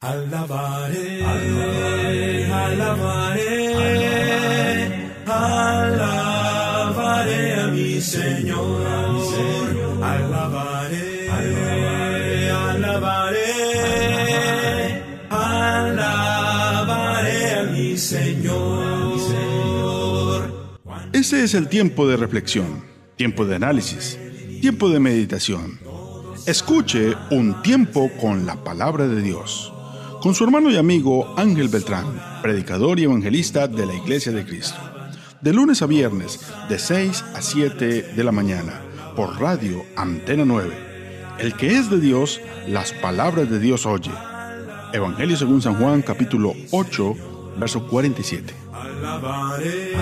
Alabaré, alabaré, alabaré, alabaré a mi Señor. Alabaré, alabaré, alabaré a mi Señor. Ese es el tiempo de reflexión, tiempo de análisis, tiempo de meditación. Escuche un tiempo con la palabra de Dios con su hermano y amigo Ángel Beltrán, predicador y evangelista de la Iglesia de Cristo. De lunes a viernes, de 6 a 7 de la mañana, por radio Antena 9. El que es de Dios, las palabras de Dios oye. Evangelio según San Juan, capítulo 8, verso 47. Alabaré,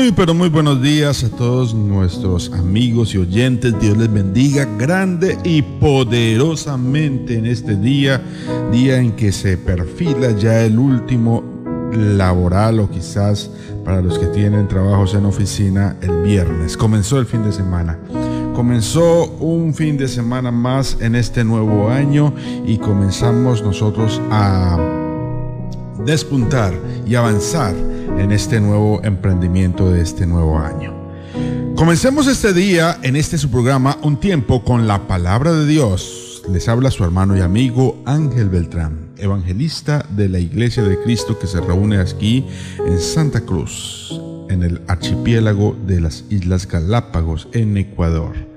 Muy pero muy buenos días a todos nuestros amigos y oyentes. Dios les bendiga grande y poderosamente en este día, día en que se perfila ya el último laboral o quizás para los que tienen trabajos en oficina el viernes. Comenzó el fin de semana. Comenzó un fin de semana más en este nuevo año y comenzamos nosotros a despuntar y avanzar en este nuevo emprendimiento de este nuevo año. Comencemos este día en este su programa Un tiempo con la palabra de Dios. Les habla su hermano y amigo Ángel Beltrán, evangelista de la Iglesia de Cristo que se reúne aquí en Santa Cruz, en el archipiélago de las Islas Galápagos, en Ecuador.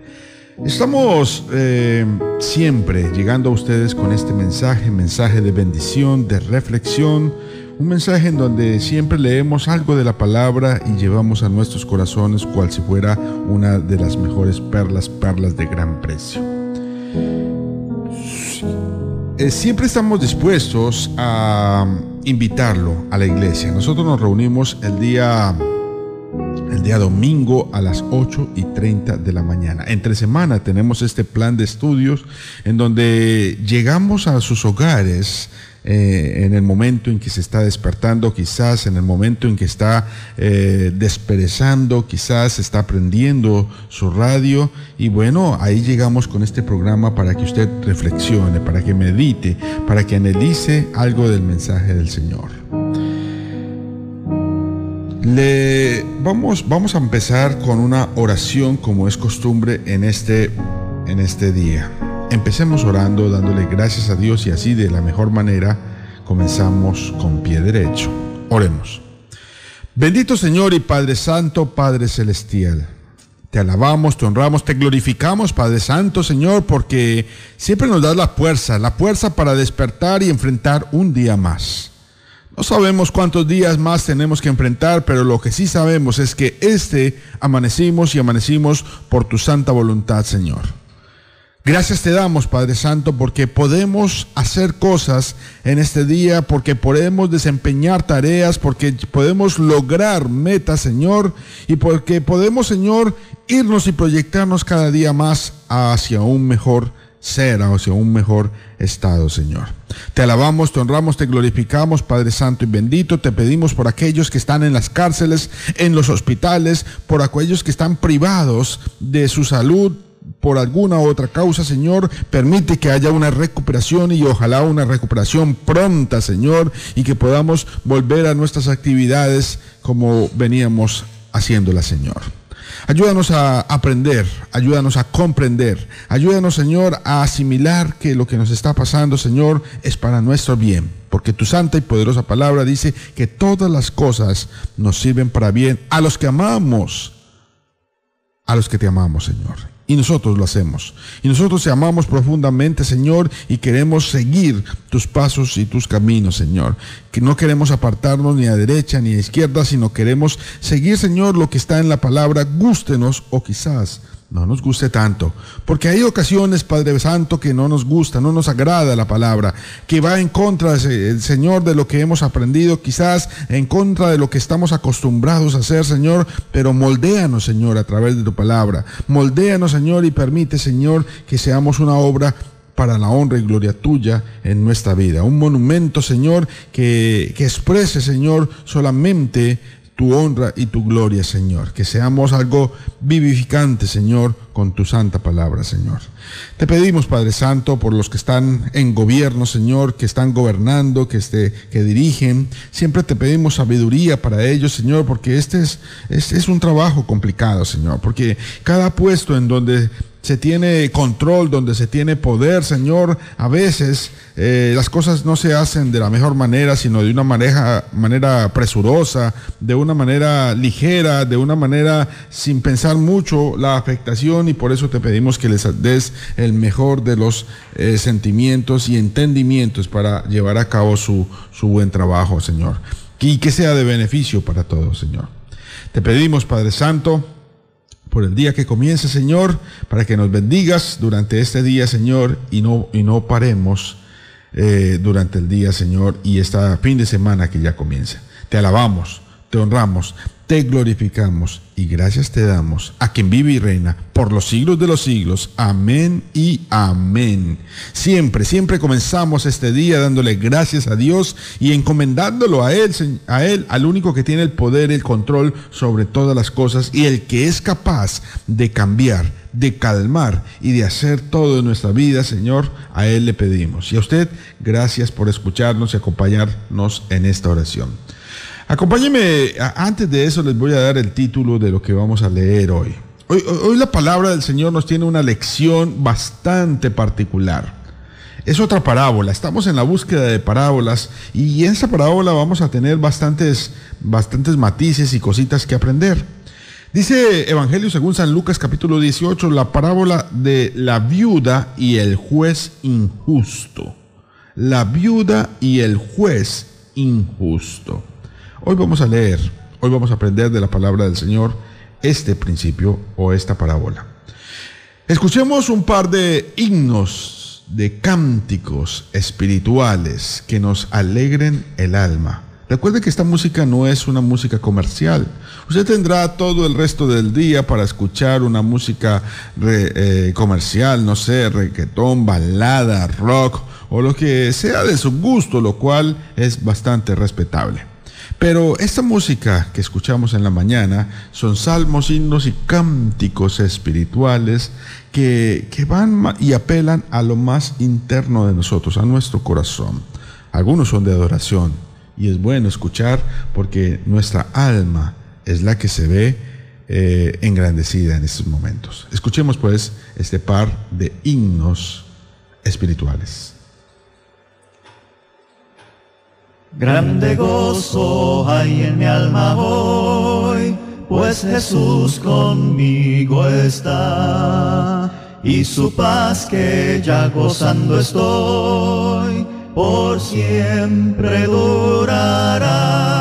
Estamos eh, siempre llegando a ustedes con este mensaje, mensaje de bendición, de reflexión, un mensaje en donde siempre leemos algo de la palabra y llevamos a nuestros corazones cual si fuera una de las mejores perlas, perlas de gran precio. Eh, siempre estamos dispuestos a invitarlo a la iglesia. Nosotros nos reunimos el día el día domingo a las 8 y 30 de la mañana. Entre semana tenemos este plan de estudios en donde llegamos a sus hogares eh, en el momento en que se está despertando, quizás en el momento en que está eh, desperezando, quizás está aprendiendo su radio. Y bueno, ahí llegamos con este programa para que usted reflexione, para que medite, para que analice algo del mensaje del Señor. Le, vamos, vamos a empezar con una oración como es costumbre en este, en este día. Empecemos orando, dándole gracias a Dios y así de la mejor manera comenzamos con pie derecho. Oremos. Bendito Señor y Padre Santo, Padre Celestial. Te alabamos, te honramos, te glorificamos, Padre Santo, Señor, porque siempre nos das la fuerza, la fuerza para despertar y enfrentar un día más. No sabemos cuántos días más tenemos que enfrentar, pero lo que sí sabemos es que este amanecimos y amanecimos por tu santa voluntad, Señor. Gracias te damos, Padre Santo, porque podemos hacer cosas en este día, porque podemos desempeñar tareas, porque podemos lograr metas, Señor, y porque podemos, Señor, irnos y proyectarnos cada día más hacia un mejor ser, hacia un mejor estado, Señor. Te alabamos, te honramos, te glorificamos, Padre Santo y bendito. Te pedimos por aquellos que están en las cárceles, en los hospitales, por aquellos que están privados de su salud, por alguna otra causa, Señor, permite que haya una recuperación y ojalá una recuperación pronta, Señor, y que podamos volver a nuestras actividades como veníamos haciéndola, Señor. Ayúdanos a aprender, ayúdanos a comprender, ayúdanos, Señor, a asimilar que lo que nos está pasando, Señor, es para nuestro bien, porque tu santa y poderosa palabra dice que todas las cosas nos sirven para bien a los que amamos, a los que te amamos, Señor. Y nosotros lo hacemos. Y nosotros te amamos profundamente, Señor, y queremos seguir tus pasos y tus caminos, Señor. Que no queremos apartarnos ni a derecha ni a izquierda, sino queremos seguir, Señor, lo que está en la palabra, gústenos o quizás no nos guste tanto. Porque hay ocasiones, Padre Santo, que no nos gusta, no nos agrada la palabra, que va en contra, el Señor, de lo que hemos aprendido, quizás en contra de lo que estamos acostumbrados a hacer, Señor, pero moldéanos, Señor, a través de tu palabra. Moldéanos, Señor, y permite, Señor, que seamos una obra para la honra y gloria tuya en nuestra vida. Un monumento, Señor, que, que exprese, Señor, solamente tu honra y tu gloria, Señor. Que seamos algo vivificante, Señor, con tu santa palabra, Señor. Te pedimos, Padre Santo, por los que están en gobierno, Señor, que están gobernando, que, este, que dirigen. Siempre te pedimos sabiduría para ellos, Señor, porque este es, es, es un trabajo complicado, Señor. Porque cada puesto en donde se tiene control, donde se tiene poder, Señor. A veces eh, las cosas no se hacen de la mejor manera, sino de una manera, presurosa, de una manera ligera, de una manera sin pensar mucho la afectación y por eso te pedimos que les des el mejor de los eh, sentimientos y entendimientos para llevar a cabo su, su buen trabajo, Señor. Y que sea de beneficio para todos, Señor. Te pedimos, Padre Santo, por el día que comience, Señor, para que nos bendigas durante este día, Señor, y no, y no paremos eh, durante el día, Señor, y este fin de semana que ya comienza. Te alabamos, te honramos, te glorificamos y gracias te damos a quien vive y reina por los siglos de los siglos. Amén y amén. Siempre, siempre comenzamos este día dándole gracias a Dios y encomendándolo a Él, a Él, al único que tiene el poder, el control sobre todas las cosas y el que es capaz de cambiar, de calmar y de hacer todo en nuestra vida, Señor, a Él le pedimos. Y a usted, gracias por escucharnos y acompañarnos en esta oración. Acompáñenme, antes de eso les voy a dar el título de lo que vamos a leer hoy. Hoy, hoy la palabra del Señor nos tiene una lección bastante particular. Es otra parábola, estamos en la búsqueda de parábolas y en esa parábola vamos a tener bastantes, bastantes matices y cositas que aprender. Dice Evangelio según San Lucas capítulo 18, la parábola de la viuda y el juez injusto. La viuda y el juez injusto. Hoy vamos a leer, hoy vamos a aprender de la palabra del Señor este principio o esta parábola. Escuchemos un par de himnos, de cánticos espirituales que nos alegren el alma. Recuerde que esta música no es una música comercial. Usted tendrá todo el resto del día para escuchar una música eh, comercial, no sé, reggaetón, balada, rock o lo que sea de su gusto, lo cual es bastante respetable. Pero esta música que escuchamos en la mañana son salmos, himnos y cánticos espirituales que, van y apelan a lo más interno de nosotros, a nuestro corazón. Algunos son de adoración y es bueno escuchar porque nuestra alma es la que se ve eh, engrandecida en estos momentos. Escuchemos pues este par de himnos espirituales. Grande gozo hay en mi alma hoy, pues Jesús conmigo está. Y su paz que ya gozando estoy, por siempre durará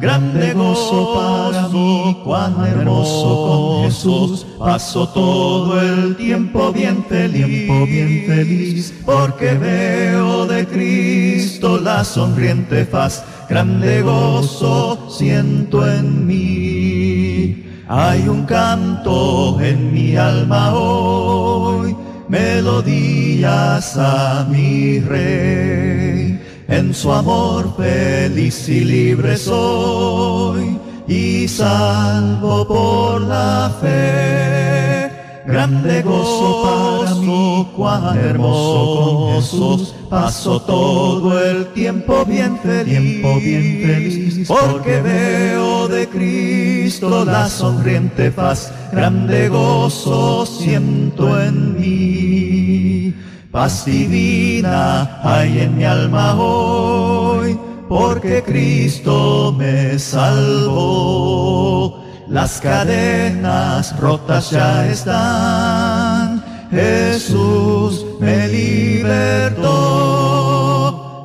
grande gozo para mí, cuán hermoso con Jesús, paso todo el tiempo bien feliz, bien feliz, porque veo de Cristo la sonriente faz, grande gozo siento en mí. Hay un canto en mi alma hoy, melodías a mi rey en su amor feliz y libre soy y salvo por la fe. Grande gozo para mí, cuán hermoso con Jesús, paso todo el tiempo bien feliz, tiempo bien feliz, porque veo de Cristo la sonriente faz, grande gozo siento en mí. Paz divina hay en mi alma hoy, porque Cristo me salvó. Las cadenas rotas ya están, Jesús me libertó.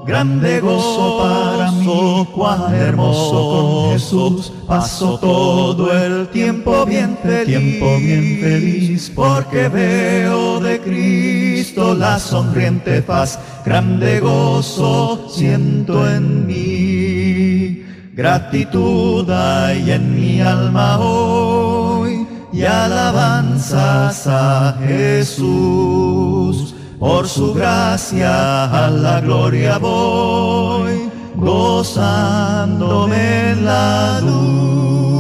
grande gozo para mí, cuán hermoso con Jesús. Paso todo el tiempo bien feliz, tiempo bien feliz, porque veo de Cristo la sonriente faz, grande gozo siento en mí. Gratitud hay en mi alma hoy y alabanzas a Jesús. Por su gracia a la gloria voy, gozándome en la luz.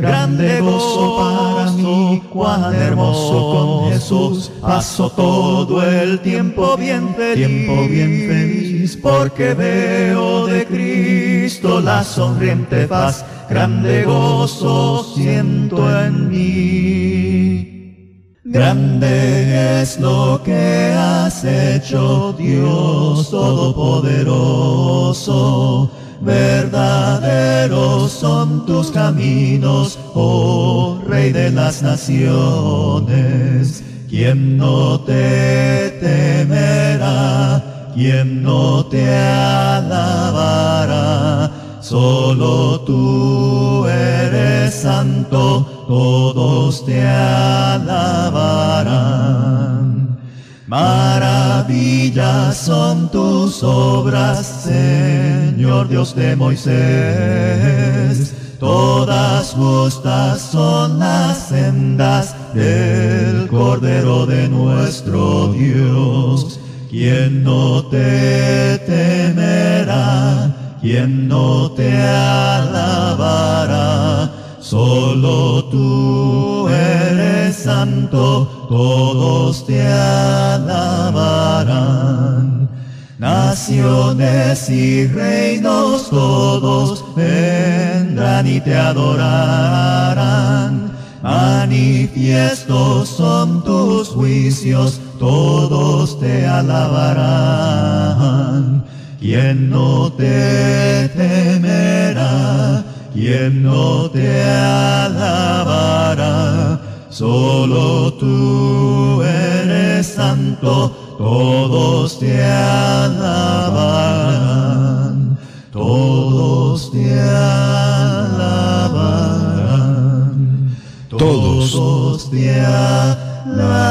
Grande gozo para mí, cuán hermoso con Jesús. Paso todo el tiempo bien feliz, tiempo bien feliz, porque veo de Cristo la sonriente paz. Grande gozo siento en mí. Grande es lo que has hecho, Dios Todopoderoso. Verdaderos son tus caminos, oh Rey de las naciones. ¿Quién no te temerá? ¿Quién no te alabará? Solo tú eres santo, todos te alabarán. Maravillas son tus obras, Señor Dios de Moisés. Todas justas son las sendas del Cordero de nuestro Dios. ¿Quién no te temerá? ¿Quién no te alabará? Solo tú eres santo, todos te alabarán. Naciones y reinos todos vendrán y te adorarán. Manifiestos son tus juicios, todos te alabarán. ¿Quién no te temerá? ¿Quién no te alabará? Solo tú eres santo, todos te alabarán, todos te alabarán, todos te alabarán.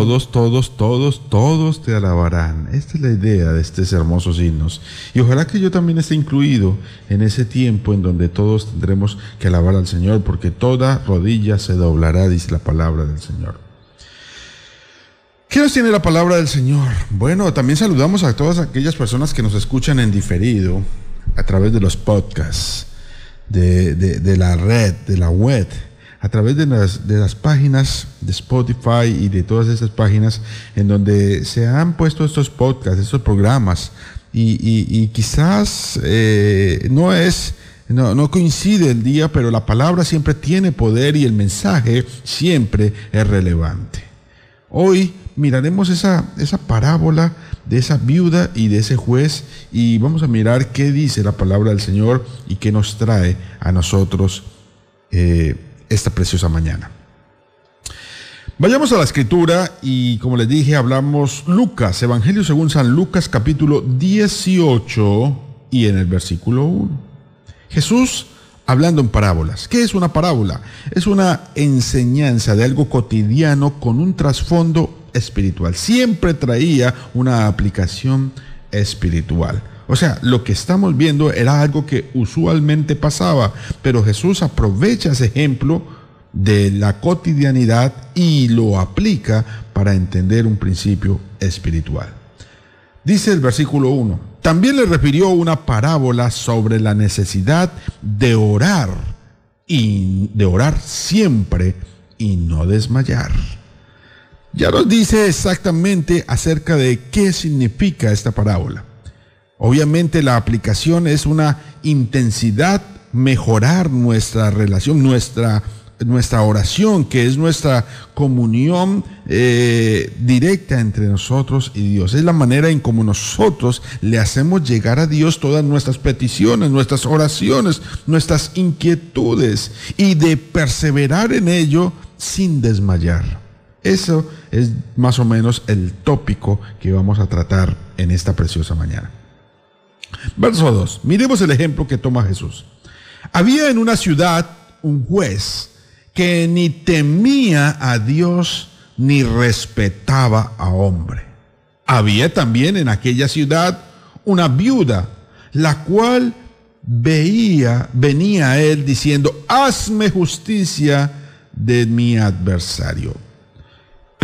Todos, todos, todos, todos te alabarán. Esta es la idea de estos hermosos himnos. Y ojalá que yo también esté incluido en ese tiempo en donde todos tendremos que alabar al Señor, porque toda rodilla se doblará, dice la palabra del Señor. ¿Qué nos tiene la palabra del Señor? Bueno, también saludamos a todas aquellas personas que nos escuchan en diferido a través de los podcasts, de, de- de la red, de la web, a través de las, de las páginas de Spotify y de todas esas páginas en donde se han puesto estos podcasts, estos programas, y, quizás eh, no es... No, no coincide el día, pero la palabra siempre tiene poder y el mensaje siempre es relevante. Hoy miraremos esa, esa parábola de esa viuda y de ese juez y vamos a mirar qué dice la palabra del Señor y qué nos trae a nosotros eh, esta preciosa mañana. Vayamos a la escritura y como les dije hablamos Lucas, Evangelio según San Lucas capítulo 18 y en el versículo 1. Jesús hablando en parábolas. ¿Qué es una parábola? Es una enseñanza de algo cotidiano con un trasfondo espiritual. Siempre traía una aplicación espiritual. O sea, lo que estamos viendo era algo que usualmente pasaba, pero Jesús aprovecha ese ejemplo de la cotidianidad y lo aplica para entender un principio espiritual. Dice el versículo 1, también le refirió una parábola sobre la necesidad de orar y de orar siempre y no desmayar. Ya nos dice exactamente acerca de qué significa esta parábola. Obviamente la aplicación es una intensidad, mejorar nuestra relación, nuestra, nuestra oración, que es nuestra comunión eh, directa entre nosotros y Dios. Es la manera en cómo nosotros le hacemos llegar a Dios todas nuestras peticiones, nuestras oraciones, nuestras inquietudes y de perseverar en ello sin desmayar. Eso es más o menos el tópico que vamos a tratar en esta preciosa mañana. Verso 2. Miremos el ejemplo que toma Jesús. Había en una ciudad un juez que ni temía a Dios ni respetaba a hombre. Había también en aquella ciudad una viuda, la cual veía, venía a él diciendo, hazme justicia de mi adversario.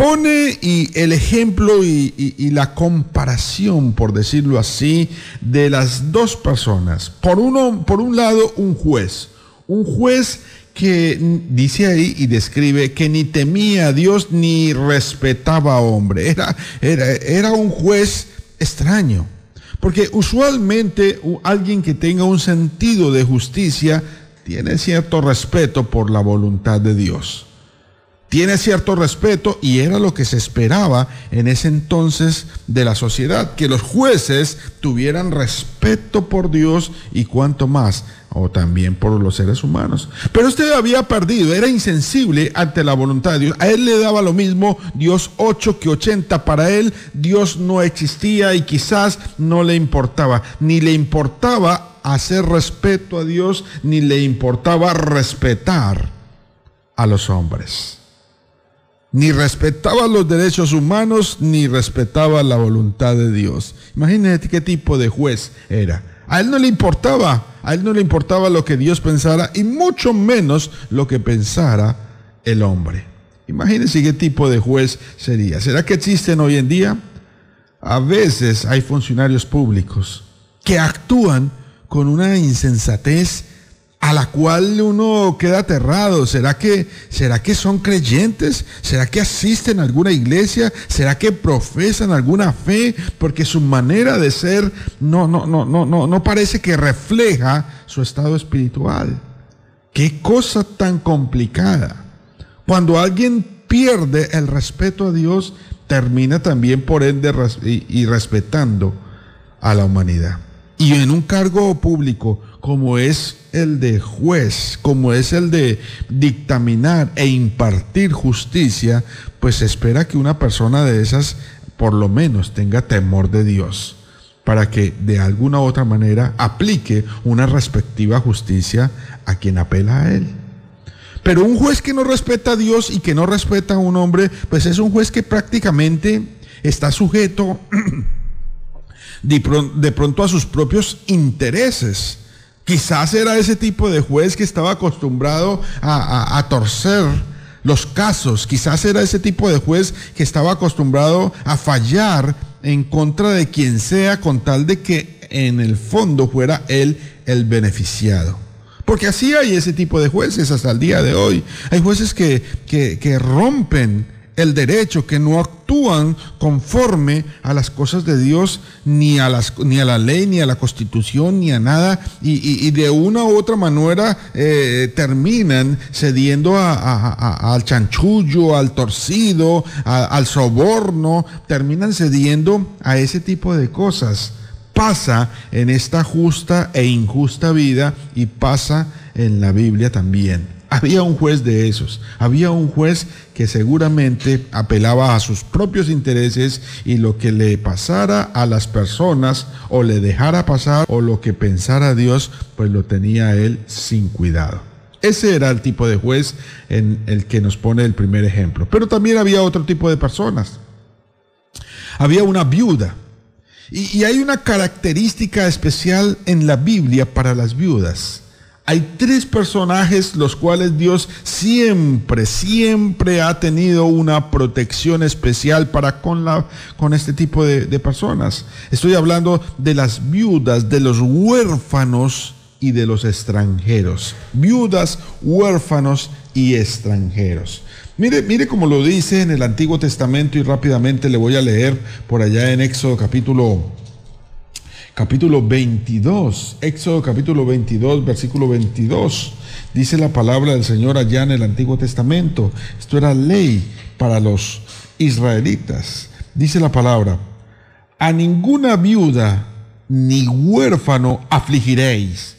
Pone y el ejemplo y, la comparación, por decirlo así, de las dos personas. Por, uno, por un lado, un juez. Un juez que dice ahí y describe que ni temía a Dios ni respetaba a hombre. Era, era, era un juez extraño. Porque usualmente alguien que tenga un sentido de justicia tiene cierto respeto por la voluntad de Dios tiene cierto respeto y era lo que se esperaba en ese entonces de la sociedad, que los jueces tuvieran respeto por Dios y cuanto más, o también por los seres humanos. Pero usted había perdido, era insensible ante la voluntad de Dios. A él le daba lo mismo Dios 8 que 80. Para él Dios no existía y quizás no le importaba. Ni le importaba hacer respeto a Dios, ni le importaba respetar a los hombres ni respetaba los derechos humanos, ni respetaba la voluntad de Dios. Imagínate qué tipo de juez era. A él no le importaba, a él no le importaba lo que Dios pensara y mucho menos lo que pensara el hombre. Imagínense qué tipo de juez sería. ¿Será que existen hoy en día? A veces hay funcionarios públicos que actúan con una insensatez a la cual uno queda aterrado. ¿Será que, ¿Será que son creyentes? ¿Será que asisten a alguna iglesia? ¿Será que profesan alguna fe? Porque su manera de ser no, no, no, no, no, no parece que refleja su estado espiritual. Qué cosa tan complicada. Cuando alguien pierde el respeto a Dios, termina también por ende y respetando a la humanidad. Y en un cargo público como es el de juez, como es el de dictaminar e impartir justicia, pues espera que una persona de esas por lo menos tenga temor de Dios, para que de alguna u otra manera aplique una respectiva justicia a quien apela a él. Pero un juez que no respeta a Dios y que no respeta a un hombre, pues es un juez que prácticamente está sujeto de pronto a sus propios intereses. Quizás era ese tipo de juez que estaba acostumbrado a, torcer los casos. Quizás era ese tipo de juez que estaba acostumbrado a fallar en contra de quien sea con tal de que en el fondo fuera él el beneficiado. Porque así hay ese tipo de jueces hasta el día de hoy. Hay jueces que, que, que rompen el derecho, que no actúan conforme a las cosas de Dios, ni a, las, ni a la ley, ni a la constitución, ni a nada, y, de una u otra manera eh, terminan cediendo al chanchullo, al torcido, al soborno, terminan cediendo a ese tipo de cosas. Pasa en esta justa e injusta vida y pasa en la Biblia también. Había un juez de esos, había un juez que seguramente apelaba a sus propios intereses y lo que le pasara a las personas o le dejara pasar o lo que pensara Dios, pues lo tenía él sin cuidado. Ese era el tipo de juez en el que nos pone el primer ejemplo. Pero también había otro tipo de personas. Había una viuda. Y, y hay una característica especial en la Biblia para las viudas. Hay tres personajes los cuales Dios siempre, siempre ha tenido una protección especial para con, la, con este tipo de, de personas. Estoy hablando de las viudas, de los huérfanos y de los extranjeros. Viudas, huérfanos y extranjeros. Mire, mire como lo dice en el Antiguo Testamento y rápidamente le voy a leer por allá en Éxodo capítulo capítulo 22, Éxodo capítulo 22, versículo 22. Dice la palabra del Señor allá en el Antiguo Testamento. Esto era ley para los israelitas. Dice la palabra, a ninguna viuda ni huérfano afligiréis,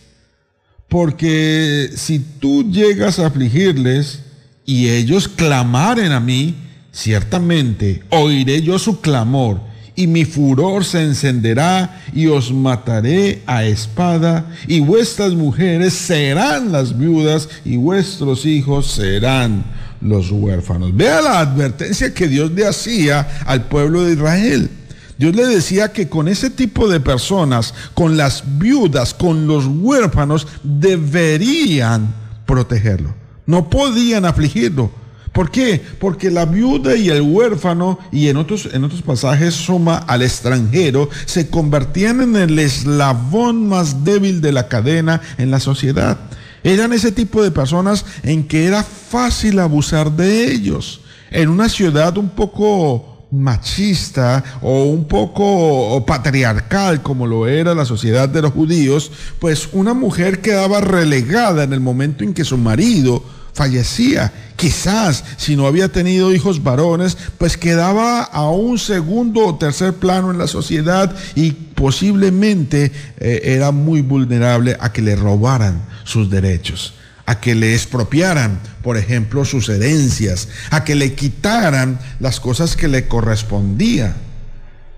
porque si tú llegas a afligirles y ellos clamaren a mí, ciertamente oiré yo su clamor, y mi furor se encenderá, y os mataré a espada, y vuestras mujeres serán las viudas, y vuestros hijos serán los huérfanos. Vea la advertencia que Dios le hacía al pueblo de Israel. Dios le decía que con ese tipo de personas, con las viudas, con los huérfanos, deberían protegerlo. No podían afligirlo. ¿Por qué? Porque la viuda y el huérfano, y en otros, en otros pasajes suma al extranjero, se convertían en el eslabón más débil de la cadena en la sociedad. Eran ese tipo de personas en que era fácil abusar de ellos. En una ciudad un poco machista o un poco patriarcal como lo era la sociedad de los judíos, pues una mujer quedaba relegada en el momento en que su marido fallecía. Quizás si no había tenido hijos varones, pues quedaba a un segundo o tercer plano en la sociedad y posiblemente eh, era muy vulnerable a que le robaran sus derechos, a que le expropiaran, por ejemplo, sus herencias, a que le quitaran las cosas que le correspondían.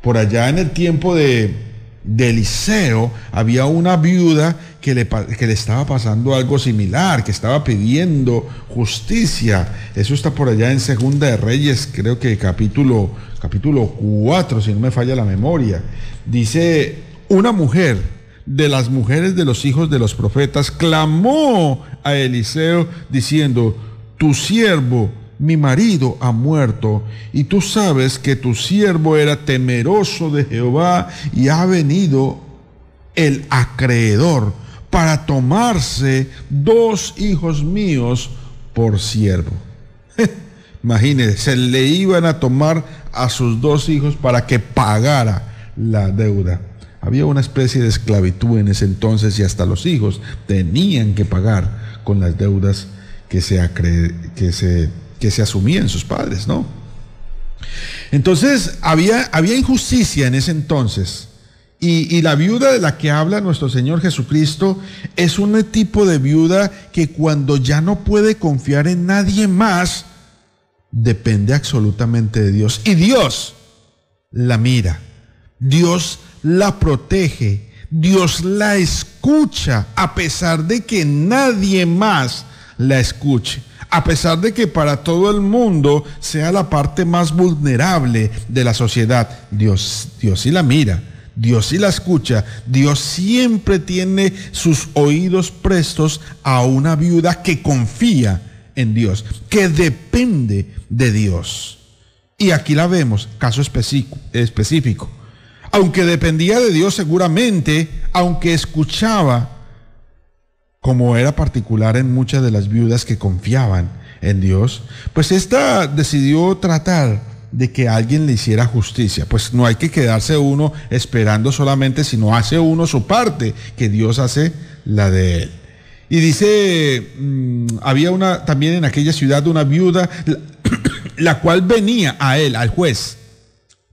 Por allá en el tiempo de, de Eliseo había una viuda que le, que le, estaba pasando algo similar, que estaba pidiendo justicia. Eso está por allá en Segunda de Reyes, creo que capítulo, capítulo 4, si no me falla la memoria. Dice, una mujer de las mujeres de los hijos de los profetas clamó a Eliseo diciendo, tu siervo, mi marido ha muerto, y tú sabes que tu siervo era temeroso de Jehová y ha venido el acreedor para tomarse dos hijos míos por siervo. Imagínense, se le iban a tomar a sus dos hijos para que pagara la deuda. Había una especie de esclavitud en ese entonces y hasta los hijos tenían que pagar con las deudas que se, que se, que se asumían sus padres, ¿no? Entonces había, había injusticia en ese entonces. Y, y, la viuda de la que habla nuestro Señor Jesucristo es un tipo de viuda que cuando ya no puede confiar en nadie más, depende absolutamente de Dios. Y Dios la mira. Dios la protege, Dios la escucha, a pesar de que nadie más la escuche, a pesar de que para todo el mundo sea la parte más vulnerable de la sociedad. Dios, Dios sí la mira. Dios sí la escucha, Dios siempre tiene sus oídos prestos a una viuda que confía en Dios, que depende de Dios. Y aquí la vemos, caso específico aunque dependía de Dios seguramente, aunque escuchaba, como era particular en muchas de las viudas que confiaban en Dios, pues esta decidió tratar de que alguien le hiciera justicia. Pues no hay que quedarse uno esperando solamente, sino hace uno su parte, que Dios hace la de él. Y dice, mmm, había una también en aquella ciudad una viuda, la cual venía a él, al juez,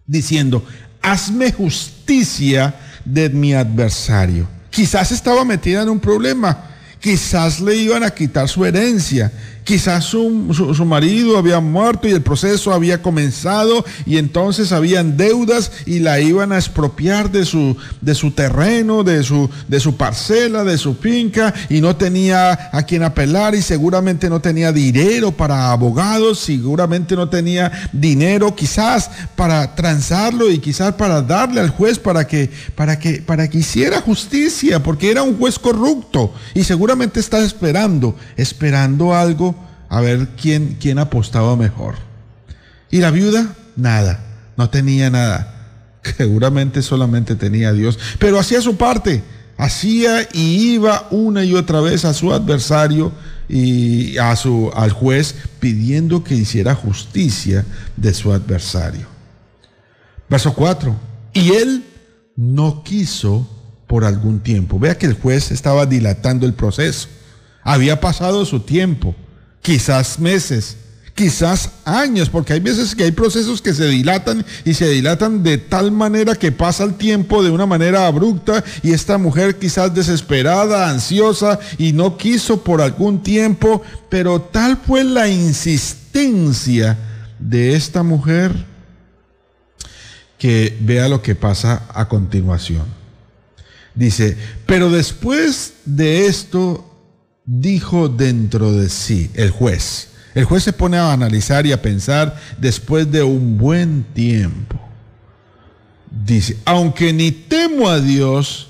diciendo, hazme justicia de mi adversario. Quizás estaba metida en un problema, quizás le iban a quitar su herencia, Quizás su, su, marido había muerto y el proceso había comenzado y entonces habían deudas y la iban a expropiar de su, de su terreno, de su, de su parcela, de su finca y no tenía a quien apelar y seguramente no tenía dinero para abogados, seguramente no tenía dinero quizás para transarlo y quizás para darle al juez para que, para que, para que hiciera justicia, porque era un juez corrupto y seguramente está esperando, esperando algo a ver quién, quién apostaba mejor. Y la viuda, nada, no tenía nada. Seguramente solamente tenía a Dios, pero hacía su parte. Hacía y iba una y otra vez a su adversario y a su, al juez pidiendo que hiciera justicia de su adversario. Verso 4. Y él no quiso por algún tiempo. Vea que el juez estaba dilatando el proceso. Había pasado su tiempo quizás meses, quizás años, porque hay veces que hay procesos que se dilatan y se dilatan de tal manera que pasa el tiempo de una manera abrupta y esta mujer quizás desesperada, ansiosa y no quiso por algún tiempo, pero tal fue la insistencia de esta mujer que vea lo que pasa a continuación. Dice, pero después de esto dijo dentro de sí el juez. El juez se pone a analizar y a pensar después de un buen tiempo. Dice, aunque ni temo a Dios,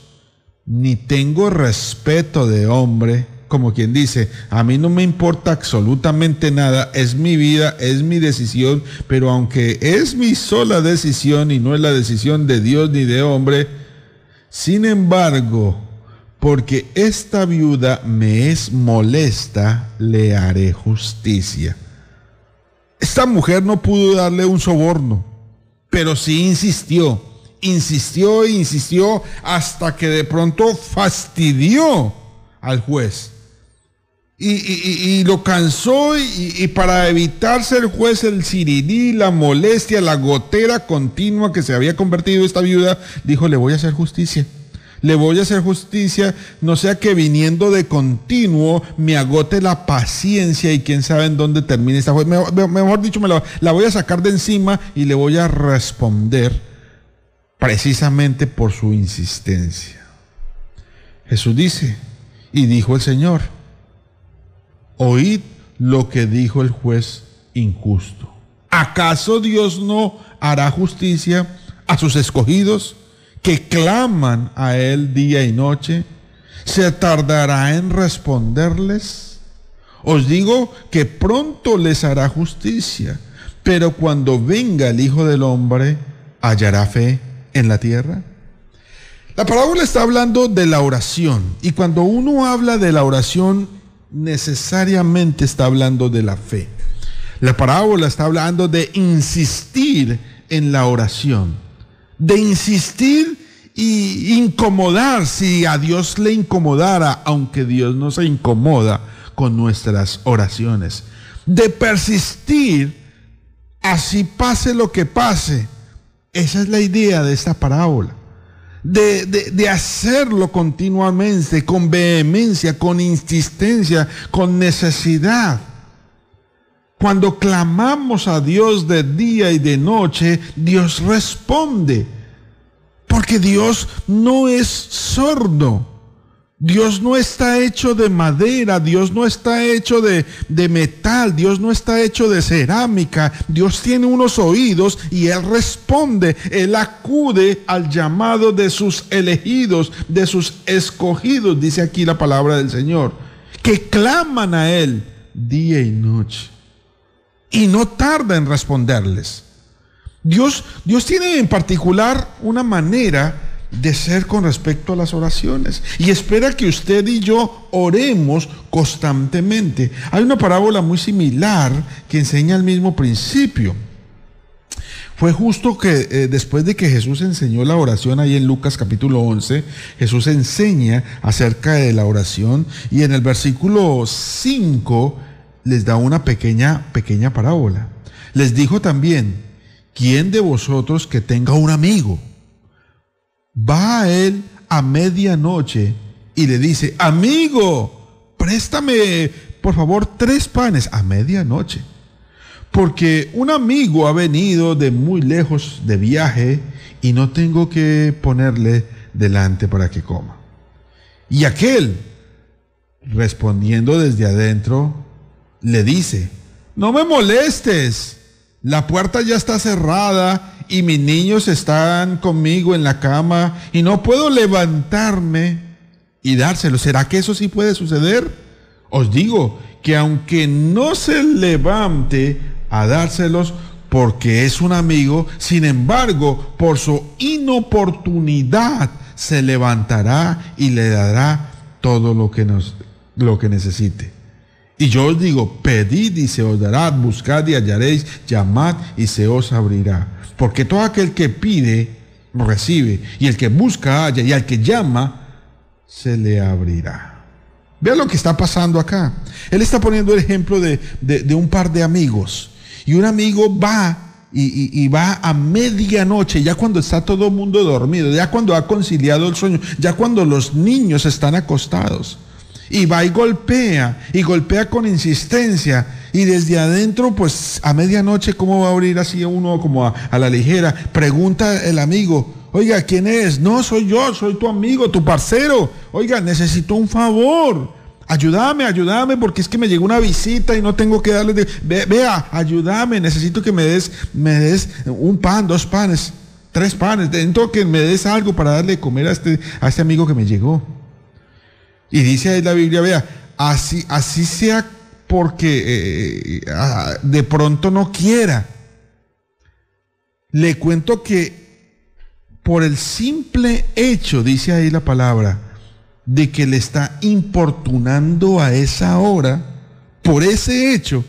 ni tengo respeto de hombre, como quien dice, a mí no me importa absolutamente nada, es mi vida, es mi decisión, pero aunque es mi sola decisión y no es la decisión de Dios ni de hombre, sin embargo, porque esta viuda me es molesta, le haré justicia. Esta mujer no pudo darle un soborno, pero sí insistió, insistió e insistió hasta que de pronto fastidió al juez. Y, lo cansó y, para evitarse el juez el sirirí, la molestia, la gotera continua que se había convertido esta viuda, dijo, le voy a hacer justicia le voy a hacer justicia, no sea que viniendo de continuo me agote la paciencia y quién sabe en dónde termine esta mejor, mejor dicho, me la voy a sacar de encima y le voy a responder precisamente por su insistencia. Jesús dice, y dijo el Señor, oíd lo que dijo el juez injusto. ¿Acaso Dios no hará justicia a sus escogidos? Que claman a Él día y noche, ¿se tardará en responderles? Os digo que pronto les hará justicia, pero cuando venga el Hijo del Hombre, ¿hallará fe en la tierra? La parábola está hablando de la oración y cuando uno habla de la oración, necesariamente está hablando de la fe. La parábola está hablando de insistir en la oración de insistir y incomodar si a Dios le incomodara, aunque Dios no se incomoda con nuestras oraciones. De persistir, así pase lo que pase. Esa es la idea de esta parábola. De, de, hacerlo continuamente, con vehemencia, con insistencia, con necesidad. Cuando clamamos a Dios de día y de noche, Dios responde. Porque Dios no es sordo. Dios no está hecho de madera, Dios no está hecho de, de, metal, Dios no está hecho de cerámica, Dios tiene unos oídos y Él responde, Él acude al llamado de sus elegidos, de sus escogidos, dice aquí la palabra del Señor, que claman a Él día y noche y no tarda en responderles. Dios, Dios tiene en particular una manera de ser con respecto a las oraciones y espera que usted y yo oremos constantemente. Hay una parábola muy similar que enseña el mismo principio. Fue justo que eh, después de que Jesús enseñó la oración ahí en Lucas capítulo 11, Jesús enseña acerca de la oración y en el versículo 5 les da una pequeña, pequeña parábola. Les dijo también, ¿quién de vosotros que tenga un amigo va a él a medianoche y le dice, amigo, préstame por favor tres panes a medianoche? Porque un amigo ha venido de muy lejos de viaje y no tengo que ponerle delante para que coma. Y aquel, respondiendo desde adentro, le dice, no me molestes, la puerta ya está cerrada y mis niños están conmigo en la cama y no puedo levantarme y dárselo. ¿Será que eso sí puede suceder? Os digo que aunque no se levante a dárselos porque es un amigo, sin embargo, por su inoportunidad se levantará y le dará todo lo que nos lo que necesite. Y yo os digo, pedid y se os dará, buscad y hallaréis, llamad y se os abrirá. Porque todo aquel que pide, recibe, y el que busca, halla, y al que llama, se le abrirá. Vean lo que está pasando acá. Él está poniendo el ejemplo de, un par de amigos. Y un amigo va y, y, va a medianoche, ya cuando está todo el mundo dormido, ya cuando ha conciliado el sueño, ya cuando los niños están acostados y va y golpea, y golpea con insistencia, y desde adentro, pues a medianoche, ¿cómo va a abrir así uno como a, a la ligera? Pregunta el amigo, oiga, ¿quién es? No, soy yo, soy tu amigo, tu parcero. Oiga, necesito un favor. Ayúdame, ayúdame, porque es que me llegó una visita y no tengo que darle de. Ve- vea, ayúdame, necesito que me des, me des un pan, dos panes, tres panes. Necesito que me des algo para darle de comer a este, a este amigo que me llegó. Y dice ahí la Biblia, vea, así, así sea porque eh, ah, de pronto no quiera. Le cuento que por el simple hecho, dice ahí la palabra, de que le está importunando a esa hora, por ese hecho,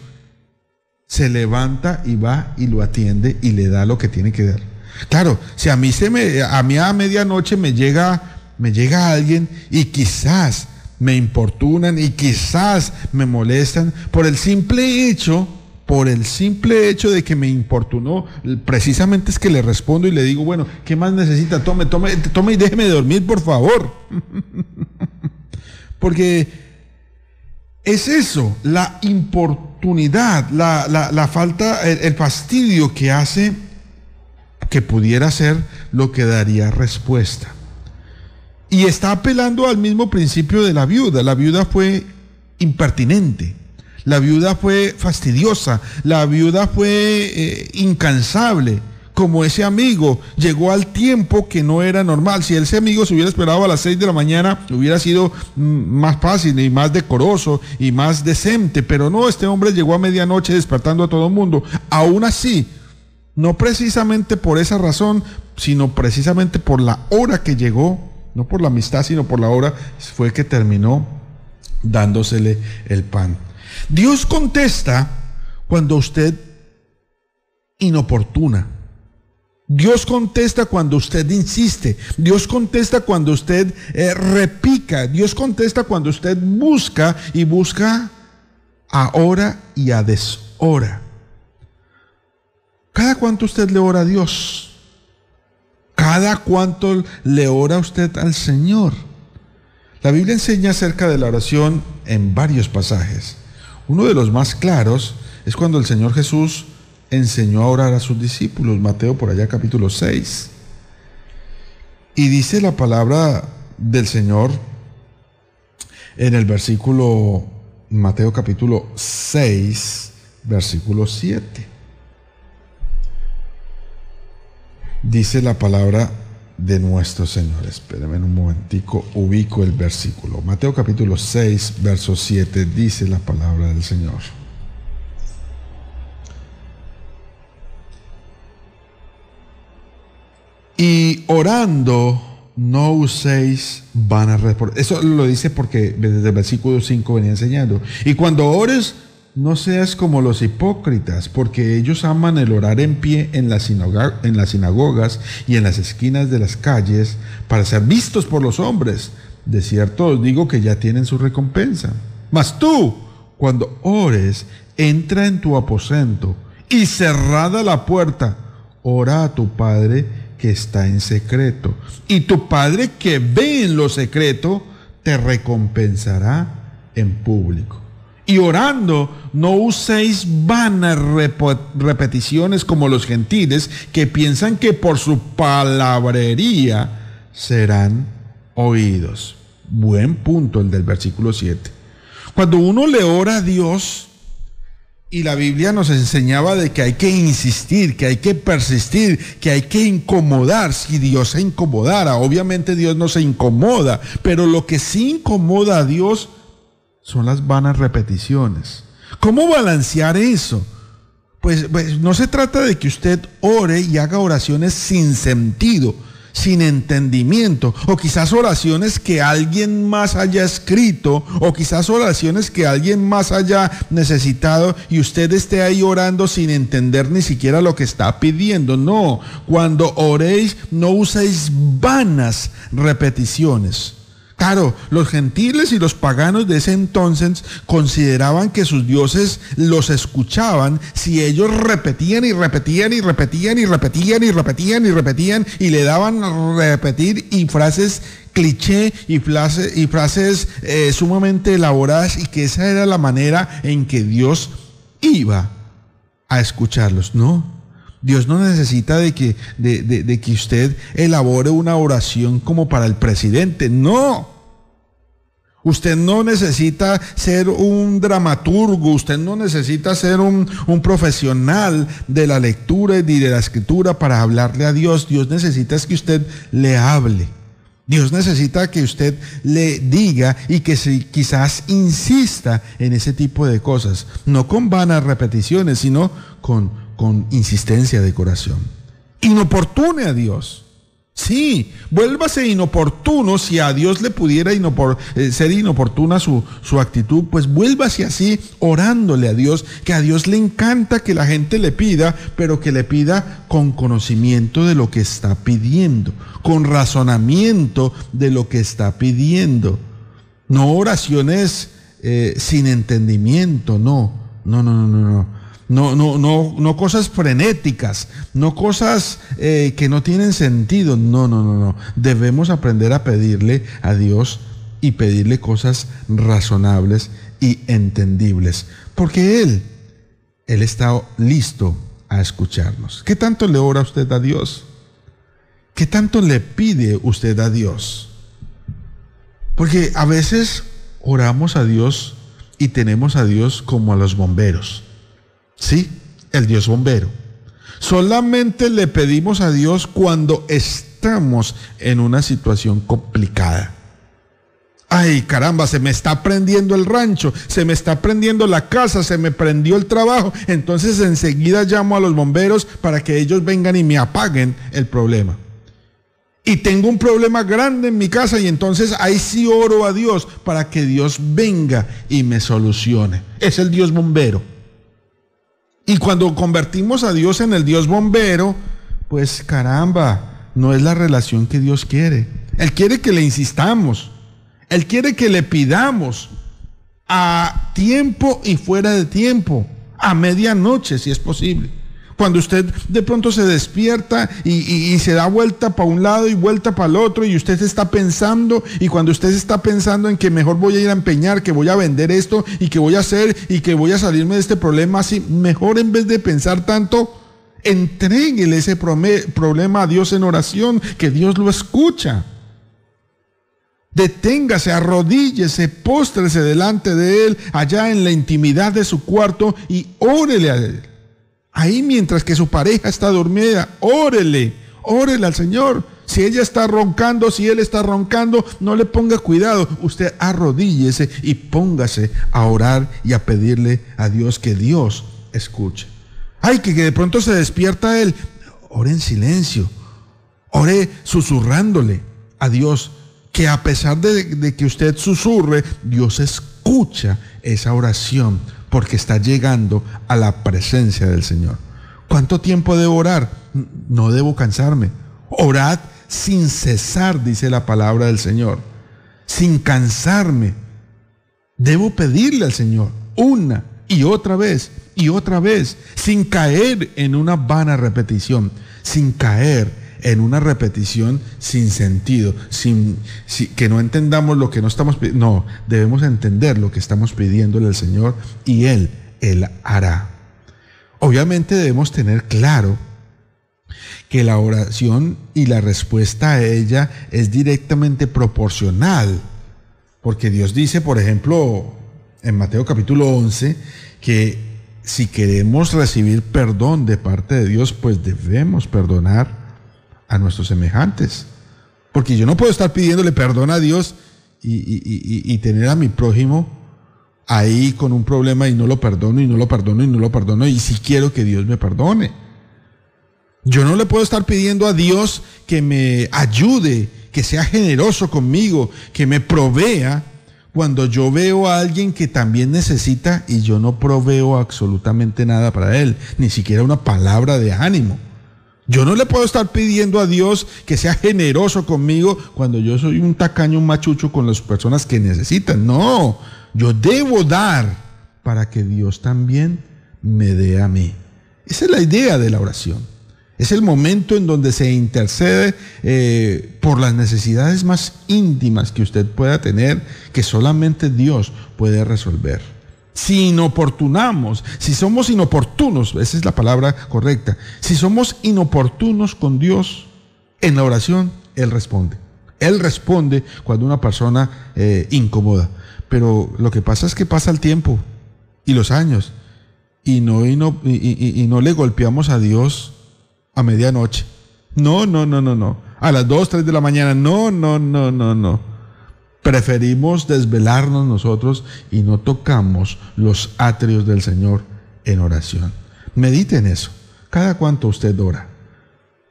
se levanta y va y lo atiende y le da lo que tiene que dar. Claro, si a mí se me, a mí a medianoche me llega, me llega alguien y quizás me importunan y quizás me molestan por el simple hecho, por el simple hecho de que me importunó, precisamente es que le respondo y le digo, bueno, ¿qué más necesita? Tome, tome, tome y déjeme dormir, por favor. Porque es eso, la importunidad, la, la- falta, el, el fastidio que hace que pudiera ser lo que daría respuesta. Y está apelando al mismo principio de la viuda. La viuda fue impertinente. La viuda fue fastidiosa. La viuda fue eh, incansable. Como ese amigo llegó al tiempo que no era normal. Si ese amigo se hubiera esperado a las 6 de la mañana, hubiera sido mm, más fácil y más decoroso y más decente. Pero no, este hombre llegó a medianoche despertando a todo el mundo. Aún así, no precisamente por esa razón, sino precisamente por la hora que llegó, no por la amistad, sino por la hora, fue que terminó dándosele el pan. Dios contesta cuando usted inoportuna. Dios contesta cuando usted insiste. Dios contesta cuando usted eh, repica. Dios contesta cuando usted busca y busca a hora y a deshora. ¿Cada cuánto usted le ora a Dios? ¿Cada cuánto le ora usted al Señor? La Biblia enseña acerca de la oración en varios pasajes. Uno de los más claros es cuando el Señor Jesús enseñó a orar a sus discípulos, Mateo por allá capítulo 6. Y dice la palabra del Señor en el versículo Mateo capítulo 6, versículo 7. Dice la palabra de nuestro Señor. Espérenme un momentico, ubico el versículo. Mateo capítulo 6, verso 7, dice la palabra del Señor. Y orando, no uséis vanas. Eso lo dice porque desde el versículo 5 venía enseñando. Y cuando ores, no seas como los hipócritas, porque ellos aman el orar en pie en, las sinagogas y en las esquinas de las calles para ser vistos por los hombres. De cierto os digo que ya tienen su recompensa. Mas tú, cuando ores, entra en tu aposento y cerrada la puerta, ora a tu Padre que está en secreto. Y tu Padre que ve en lo secreto, te recompensará en público. Y orando, no uséis vanas repeticiones como los gentiles que piensan que por su palabrería serán oídos. Buen punto el del versículo 7. Cuando uno le ora a Dios, y la Biblia nos enseñaba de que hay que insistir, que hay que persistir, que hay que incomodar. Si Dios se incomodara, obviamente Dios no se incomoda, pero lo que sí incomoda a Dios son las vanas repeticiones. ¿Cómo balancear eso? Pues, pues no se trata de que usted ore y haga oraciones sin sentido, sin entendimiento, o quizás oraciones que alguien más haya escrito, o quizás oraciones que alguien más haya necesitado y usted esté ahí orando sin entender ni siquiera lo que está pidiendo. No, cuando oréis no uséis vanas repeticiones. Claro, los gentiles y los paganos de ese entonces consideraban que sus dioses los escuchaban si ellos repetían y repetían y repetían y repetían y repetían y repetían y le daban repetir y frases cliché y, frases, y frases eh, sumamente elaboradas y que esa era la manera en que Dios iba a escucharlos. No, Dios no necesita de que, de, de que usted elabore una oración como para el presidente. No. Usted no necesita ser un dramaturgo, usted no necesita ser un, un, profesional de la lectura y de la escritura para hablarle a Dios. Dios necesita es que usted le hable. Dios necesita que usted le diga y que si, quizás insista en ese tipo de cosas, no con vanas repeticiones, sino con, con insistencia de corazón. Inoportune a Dios. Sí, vuélvase inoportuno si a Dios le pudiera eh, ser inoportuna su, su actitud, pues vuélvase así orándole a Dios, que a Dios le encanta que la gente le pida, pero que le pida con conocimiento de lo que está pidiendo, con razonamiento de lo que está pidiendo. No oraciones eh, sin entendimiento, no, no, no, no, no. no. No, no, no, no cosas frenéticas, no cosas eh, que no tienen sentido. No, no, no, no. Debemos aprender a pedirle a Dios y pedirle cosas razonables y entendibles. Porque Él, Él está listo a escucharnos. ¿Qué tanto le ora usted a Dios? ¿Qué tanto le pide usted a Dios? Porque a veces oramos a Dios y tenemos a Dios como a los bomberos. Sí, el Dios bombero. Solamente le pedimos a Dios cuando estamos en una situación complicada. Ay, caramba, se me está prendiendo el rancho, se me está prendiendo la casa, se me prendió el trabajo. Entonces enseguida llamo a los bomberos para que ellos vengan y me apaguen el problema. Y tengo un problema grande en mi casa y entonces ahí sí oro a Dios para que Dios venga y me solucione. Es el Dios bombero. Y cuando convertimos a Dios en el Dios bombero, pues caramba, no es la relación que Dios quiere. Él quiere que le insistamos. Él quiere que le pidamos a tiempo y fuera de tiempo, a medianoche si es posible. Cuando usted de pronto se despierta y, se da vuelta para un lado y vuelta para el otro y usted está pensando y cuando usted está pensando en que mejor voy a ir a empeñar, que voy a vender esto y que voy a hacer y que voy a salirme de este problema así, mejor en vez de pensar tanto, entréguele ese problema a Dios en oración, que Dios lo escucha. Deténgase, arrodíllese, póstrese delante de Él, allá en la intimidad de su cuarto y órele a Él. Ahí mientras que su pareja está dormida, órele, órele al Señor. Si ella está roncando, si él está roncando, no le ponga cuidado. Usted arrodíllese y póngase a orar y a pedirle a Dios que Dios escuche. Ay, que, de pronto se despierta él. Ore en silencio. Ore susurrándole a Dios. Que a pesar de, de que usted susurre, Dios escucha esa oración porque está llegando a la presencia del Señor. ¿Cuánto tiempo debo orar? No debo cansarme. Orad sin cesar, dice la palabra del Señor, sin cansarme. Debo pedirle al Señor una y otra vez y otra vez, sin caer en una vana repetición, sin caer en una repetición sin sentido, sin, que no entendamos lo que no estamos pidiendo. No, debemos entender lo que estamos pidiéndole al Señor y Él, Él hará. Obviamente debemos tener claro que la oración y la respuesta a ella es directamente proporcional, porque Dios dice, por ejemplo, en Mateo capítulo 11, que si queremos recibir perdón de parte de Dios, pues debemos perdonar a nuestros semejantes. Porque yo no puedo estar pidiéndole perdón a Dios y, tener a mi prójimo ahí con un problema y no lo perdono y no lo perdono y no lo perdono y si quiero que Dios me perdone. Yo no le puedo estar pidiendo a Dios que me ayude, que sea generoso conmigo, que me provea, cuando yo veo a alguien que también necesita y yo no proveo absolutamente nada para él, ni siquiera una palabra de ánimo. Yo no le puedo estar pidiendo a Dios que sea generoso conmigo cuando yo soy un tacaño, un machucho con las personas que necesitan. No, yo debo dar para que Dios también me dé a mí. Esa es la idea de la oración. Es el momento en donde se intercede eh, por las necesidades más íntimas que usted pueda tener, que solamente Dios puede resolver. Si inoportunamos, si somos inoportunos, esa es la palabra correcta, si somos inoportunos con Dios en la oración, Él responde. Él responde cuando una persona eh, incomoda. Pero lo que pasa es que pasa el tiempo y los años y no, y no, y, no le golpeamos a Dios a medianoche. No, no, no, no, no. A las 2, 3 de la mañana. No, no, no, no, no. Preferimos desvelarnos nosotros y no tocamos los atrios del Señor en oración. Medite en eso. Cada cuanto usted ora.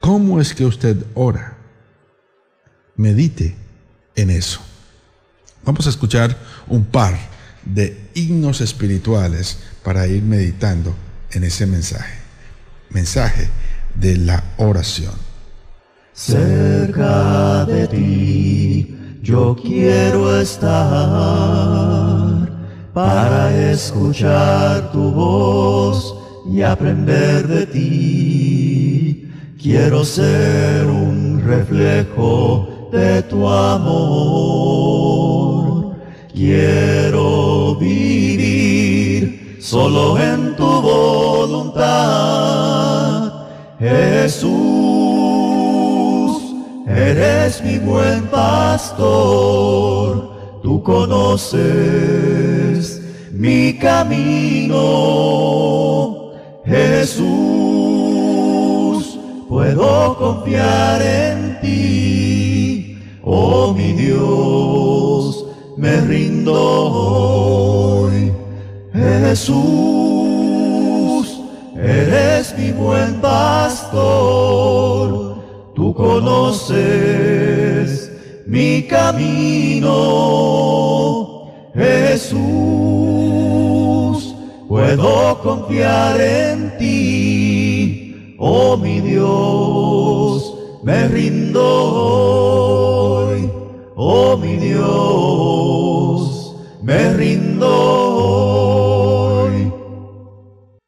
¿Cómo es que usted ora? Medite en eso. Vamos a escuchar un par de himnos espirituales para ir meditando en ese mensaje. Mensaje de la oración. Cerca de ti yo quiero estar para escuchar tu voz y aprender de ti. Quiero ser un reflejo de tu amor. Quiero vivir solo en tu voluntad. Jesús, eres mi buen pastor. Tú conoces mi camino. Jesús, puedo confiar en ti. Oh mi Dios, me rindo hoy. Jesús, eres mi buen pastor. Tú conoces mi camino. Jesús, puedo confiar en ti. Oh mi Dios, me rindo hoy. Oh mi Dios, me rindo hoy.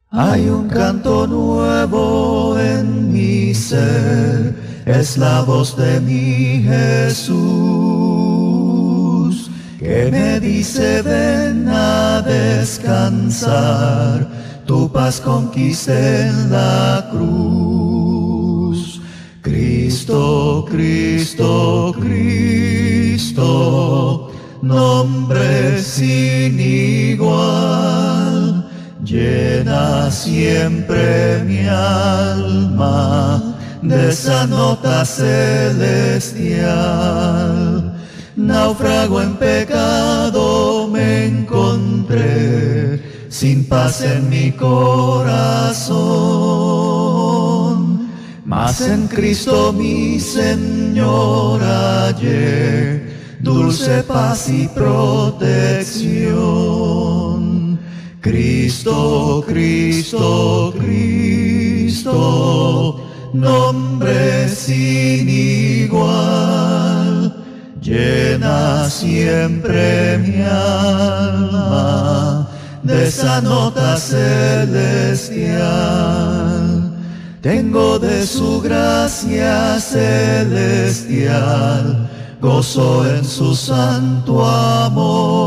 Hay un canto nuevo en mi ser, es la voz de mi Jesús, que me dice ven a descansar, tu paz conquiste en la cruz. Cristo, Cristo, Cristo, nombre sin igual, llena siempre mi alma de esa nota celestial. Náufrago en pecado me encontré, sin paz en mi corazón. Mas en Cristo mi Señor hallé dulce paz y protección. Cristo, Cristo, Cristo, nombre sin igual, llena siempre mi alma de esa nota celestial. Tengo de su gracia celestial, gozo en su santo amor,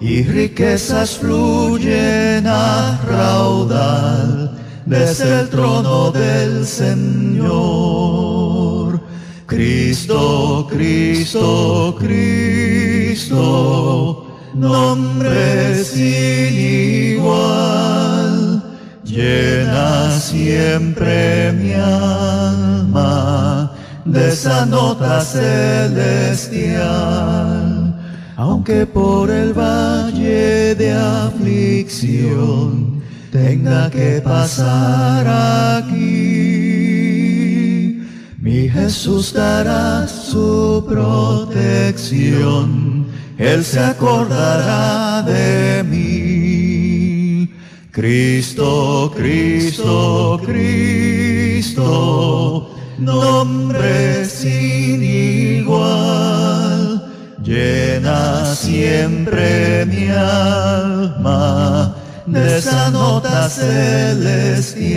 y riquezas fluyen a raudal desde el trono del Señor. Cristo, Cristo, Cristo, nombre sin igual, llena siempre mi alma de esa nota celestial. Aunque por el valle de aflicción tenga que pasar aquí, mi Jesús dará su protección, Él se acordará de mí. Cristo, Cristo, Cristo, nombre sin igual, llena siempre mi alma de esa nota celestial.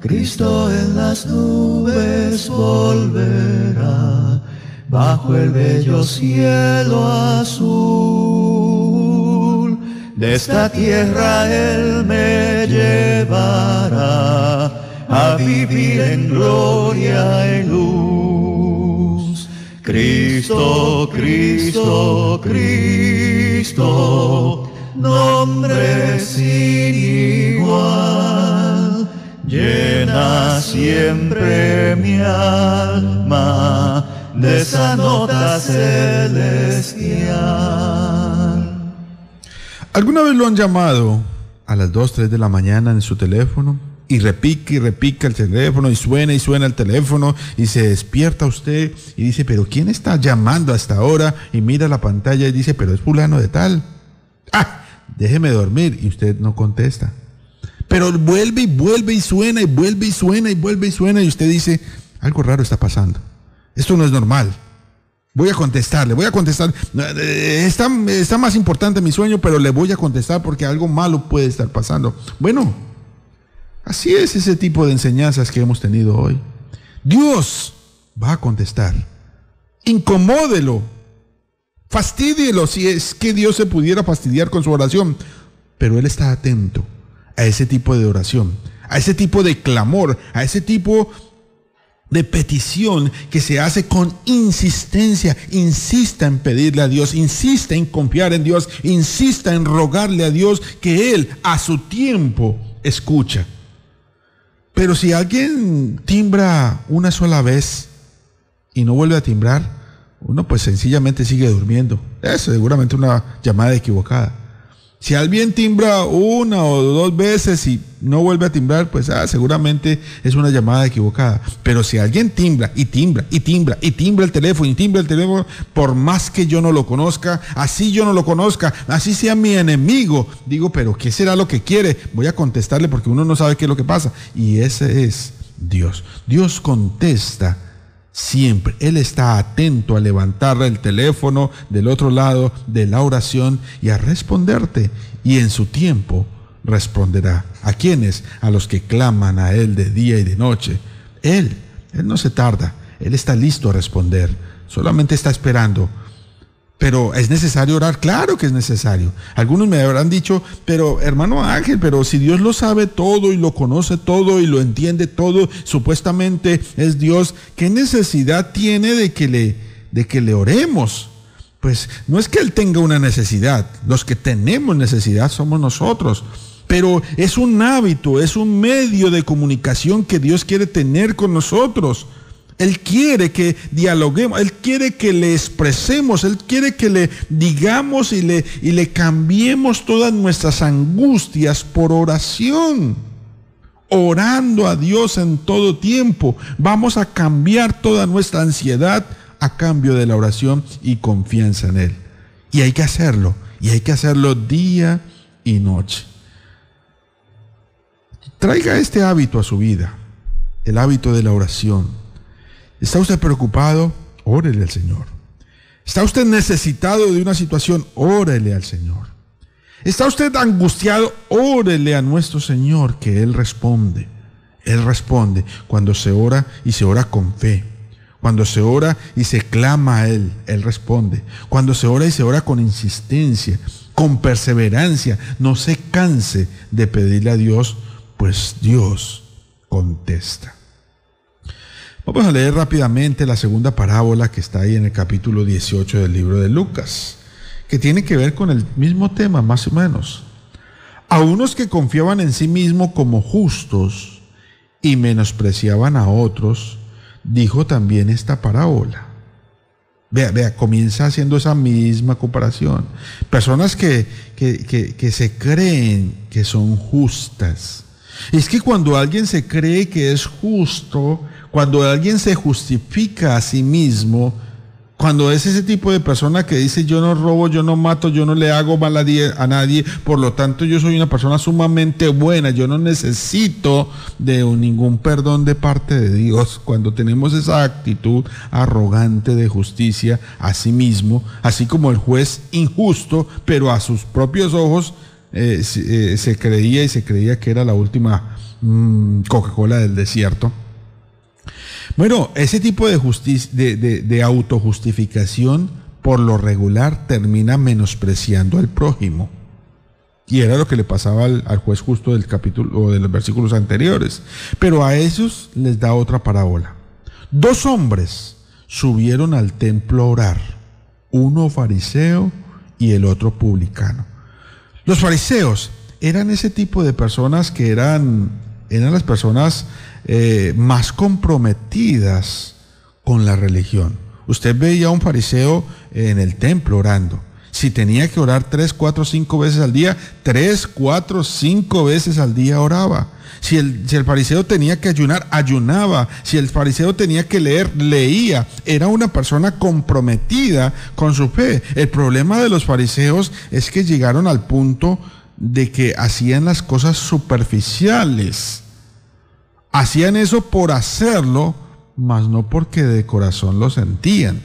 Cristo en las nubes volverá, bajo el bello cielo azul. De esta tierra Él me llevará a vivir en gloria y luz. Cristo, Cristo, Cristo, nombre sin igual, llena siempre mi alma de esa nota celestial. ¿Alguna vez lo han llamado a las 2, 3 de la mañana en su teléfono? Y repica y repica el teléfono y suena y suena el teléfono y se despierta usted y dice, pero ¿quién está llamando hasta ahora? Y mira la pantalla y dice, pero es fulano de tal. Ah, déjeme dormir y usted no contesta. Pero vuelve y vuelve y suena y vuelve y suena y vuelve y suena y usted dice, algo raro está pasando. Esto no es normal. Voy a contestarle, voy a contestar. Eh, Está, está más importante mi sueño, pero le voy a contestar porque algo malo puede estar pasando. Bueno, así es ese tipo de enseñanzas que hemos tenido hoy. Dios va a contestar. Incomódelo. Fastídielo si es que Dios se pudiera fastidiar con su oración. Pero Él está atento a ese tipo de oración, a ese tipo de clamor, a ese tipo de petición que se hace con insistencia. Insista en pedirle a Dios, insista en confiar en Dios, insista en rogarle a Dios que Él a su tiempo escucha. Pero si alguien timbra una sola vez y no vuelve a timbrar, uno pues sencillamente sigue durmiendo. Es seguramente una llamada equivocada. Si alguien timbra una o dos veces y no vuelve a timbrar, pues ah, seguramente es una llamada equivocada. Pero si alguien timbra y timbra y timbra y timbra el teléfono y timbra el teléfono, por más que yo no lo conozca, así yo no lo conozca, así sea mi enemigo, digo, pero ¿qué será lo que quiere? Voy a contestarle porque uno no sabe qué es lo que pasa. Y ese es Dios. Dios contesta Siempre. Él está atento a levantar el teléfono del otro lado de la oración y a responderte. Y en su tiempo responderá. ¿A quiénes? A los que claman a Él de día y de noche. Él, Él no se tarda. Él está listo a responder. Solamente está esperando pero es necesario orar, claro que es necesario. Algunos me habrán dicho, pero hermano Ángel, pero si Dios lo sabe todo y lo conoce todo y lo entiende todo, supuestamente es Dios, ¿qué necesidad tiene de que le, de que le oremos? Pues no es que Él tenga una necesidad, los que tenemos necesidad somos nosotros. Pero es un hábito, es un medio de comunicación que Dios quiere tener con nosotros. Él quiere que dialoguemos, Él quiere que le expresemos, Él quiere que le digamos y le, y le cambiemos todas nuestras angustias por oración. Orando a Dios en todo tiempo. Vamos a cambiar toda nuestra ansiedad a cambio de la oración y confianza en Él. Y hay que hacerlo. Y hay que hacerlo día y noche. Traiga este hábito a su vida. El hábito de la oración ¿Está usted preocupado? Órele al Señor. ¿Está usted necesitado de una situación? Órele al Señor. ¿Está usted angustiado? Órele a nuestro Señor que Él responde. Él responde cuando se ora y se ora con fe. Cuando se ora y se clama a Él, Él responde. Cuando se ora y se ora con insistencia, con perseverancia, no se canse de pedirle a Dios, pues Dios contesta. Vamos a leer rápidamente la segunda parábola que está ahí en el capítulo 18 del libro de Lucas, que tiene que ver con el mismo tema, más o menos. A unos que confiaban en sí mismos como justos y menospreciaban a otros, dijo también esta parábola. Vea, vea, comienza haciendo esa misma comparación. Personas que, que, que, se creen que son justas. Es que cuando alguien se cree que es justo, cuando alguien se justifica a sí mismo, Cuando es ese tipo de persona que dice yo no robo, yo no mato, yo no le hago mal a, die- a nadie, por lo tanto yo soy una persona sumamente buena, yo no necesito de ningún perdón de parte de Dios. Cuando tenemos esa actitud arrogante de justicia a sí mismo, así como el juez injusto, pero a sus propios ojos eh, se, eh, se creía y se creía que era la última mm, Coca-Cola del desierto. Bueno, ese tipo de, de, de- de autojustificación por lo regular termina menospreciando al prójimo. Y era lo que le pasaba al, al juez justo del capítulo o de los versículos anteriores. Pero a esos les da otra parábola. Dos hombres subieron al templo a orar, uno fariseo y el otro publicano. Los fariseos eran ese tipo de personas que eran, eran las personas eh, más comprometidas con la religión. Usted veía a un fariseo en el templo orando. Si tenía que orar tres, cuatro, cinco veces al día, tres, cuatro, cinco veces al día oraba. Si el, si el fariseo tenía que ayunar, ayunaba. Si el fariseo tenía que leer, leía. Era una persona comprometida con su fe. El problema de los fariseos es que llegaron al punto de que hacían las cosas superficiales. Hacían eso por hacerlo, mas no porque de corazón lo sentían.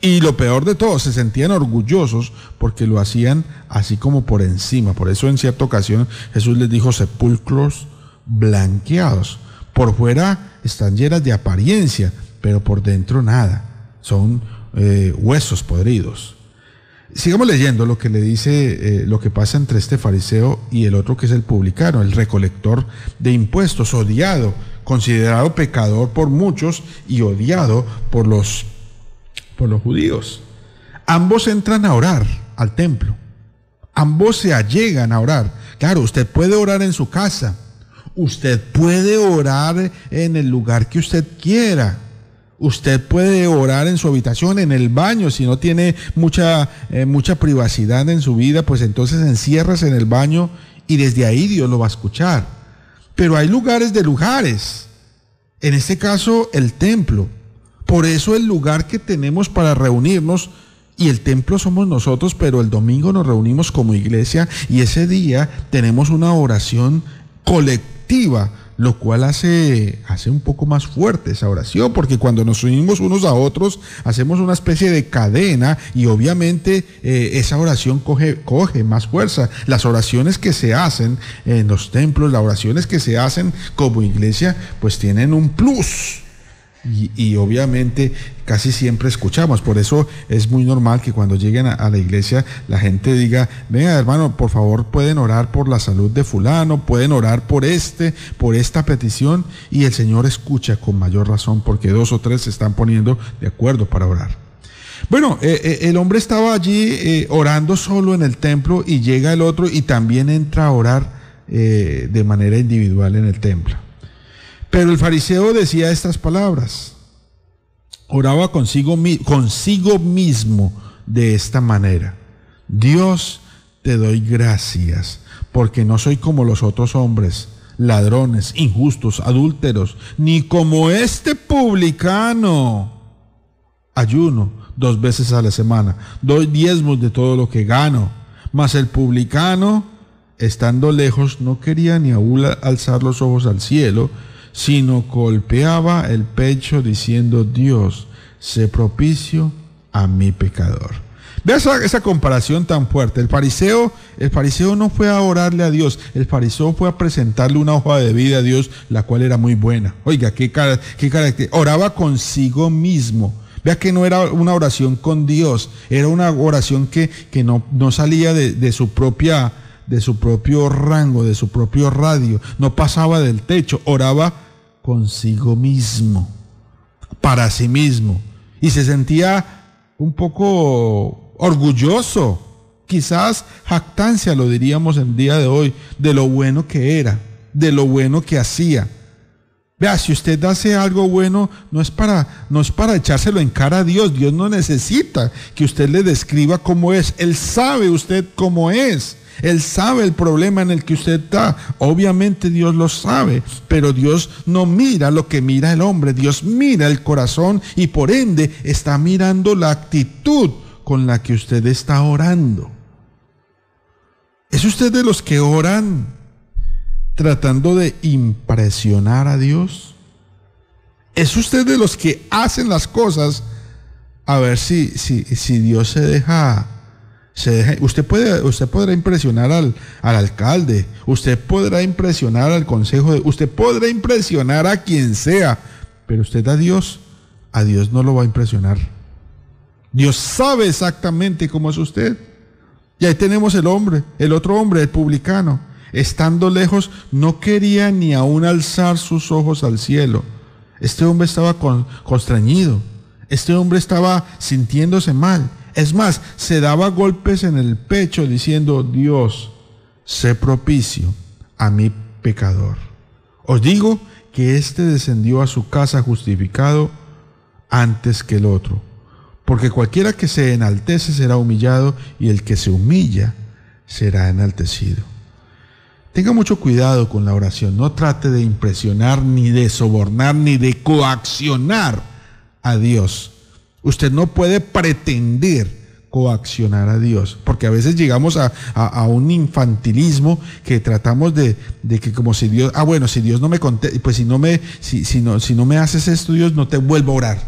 Y lo peor de todo, se sentían orgullosos porque lo hacían así como por encima. Por eso en cierta ocasión Jesús les dijo sepulcros blanqueados. Por fuera están llenas de apariencia, pero por dentro nada. Son eh, huesos podridos. Sigamos leyendo lo que le dice, eh, lo que pasa entre este fariseo y el otro que es el publicano, el recolector de impuestos, odiado, considerado pecador por muchos y odiado por los, por los judíos. Ambos entran a orar al templo. Ambos se allegan a orar. Claro, usted puede orar en su casa. Usted puede orar en el lugar que usted quiera. Usted puede orar en su habitación, en el baño, si no tiene mucha, eh, mucha privacidad en su vida, pues entonces enciérrase en el baño y desde ahí Dios lo va a escuchar. Pero hay lugares de lugares. En este caso, el templo. Por eso el lugar que tenemos para reunirnos y el templo somos nosotros, pero el domingo nos reunimos como iglesia y ese día tenemos una oración colectiva, lo cual hace, hace un poco más fuerte esa oración, porque cuando nos unimos unos a otros, hacemos una especie de cadena y obviamente eh, esa oración coge, coge más fuerza. Las oraciones que se hacen en los templos, las oraciones que se hacen como iglesia, pues tienen un plus. Y, obviamente casi siempre escuchamos. Por eso es muy normal que cuando lleguen a, la iglesia la gente diga, venga hermano, por favor pueden orar por la salud de fulano, pueden orar por este, por esta petición. Y el Señor escucha con mayor razón porque dos o tres se están poniendo de acuerdo para orar. Bueno, eh, eh, el hombre estaba allí eh, orando solo en el templo y llega el otro y también entra a orar de manera individual en el templo. Pero el fariseo decía estas palabras. Oraba consigo, consigo mismo de esta manera. Dios, te doy gracias porque no soy como los otros hombres, ladrones, injustos, adúlteros, ni como este publicano. Ayuno dos veces a la semana, doy diezmos de todo lo que gano, mas el publicano, estando lejos, no quería ni aún alzar los ojos al cielo, sino golpeaba el pecho diciendo, Dios, sé propicio a mi pecador. Vea esa, esa, comparación tan fuerte. El fariseo, el fariseo no fue a orarle a Dios, el fariseo fue a presentarle una hoja de vida a Dios, la cual era muy buena. Oiga, qué, qué carácter. Oraba consigo mismo. Vea que no era una oración con Dios, era una oración que, que no, no salía de, de su propia de su propio rango, de su propio radio, no pasaba del techo, oraba consigo mismo, para sí mismo, y se sentía un poco orgulloso, quizás jactancia lo diríamos en día de hoy, de lo bueno que era, de lo bueno que hacía. Vea, si usted hace algo bueno, no es para, no es para echárselo en cara a Dios. Dios no necesita que usted le describa cómo es. Él sabe usted cómo es. Él sabe el problema en el que usted está. Obviamente Dios lo sabe, pero Dios no mira lo que mira el hombre. Dios mira el corazón y por ende está mirando la actitud con la que usted está orando. ¿Es usted de los que oran tratando de impresionar a Dios? ¿Es usted de los que hacen las cosas a ver si, si, si Dios se deja, usted puede, usted podrá impresionar al, al, alcalde, usted podrá impresionar al consejo, de, usted podrá impresionar a quien sea, pero usted a Dios, a Dios no lo va a impresionar. Dios sabe exactamente cómo es usted. Y ahí tenemos el hombre, el otro hombre, el publicano. Estando lejos, no quería ni aún alzar sus ojos al cielo. Este hombre estaba con. Este hombre estaba sintiéndose mal. Es más, se daba golpes en el pecho diciendo, Dios, sé propicio a mi pecador. Os digo que éste descendió a su casa justificado antes que el otro. Porque cualquiera que se enaltece será humillado y el que se humilla será enaltecido. Tenga mucho cuidado con la oración. No trate de impresionar, ni de sobornar, ni de coaccionar a Dios. Usted no puede pretender coaccionar a Dios, porque a veces llegamos a, un infantilismo que tratamos de, de, que como si Dios, ah bueno, si Dios no me contesta, pues si no me, si, si, no, si no me haces esto, Dios no te vuelvo a orar.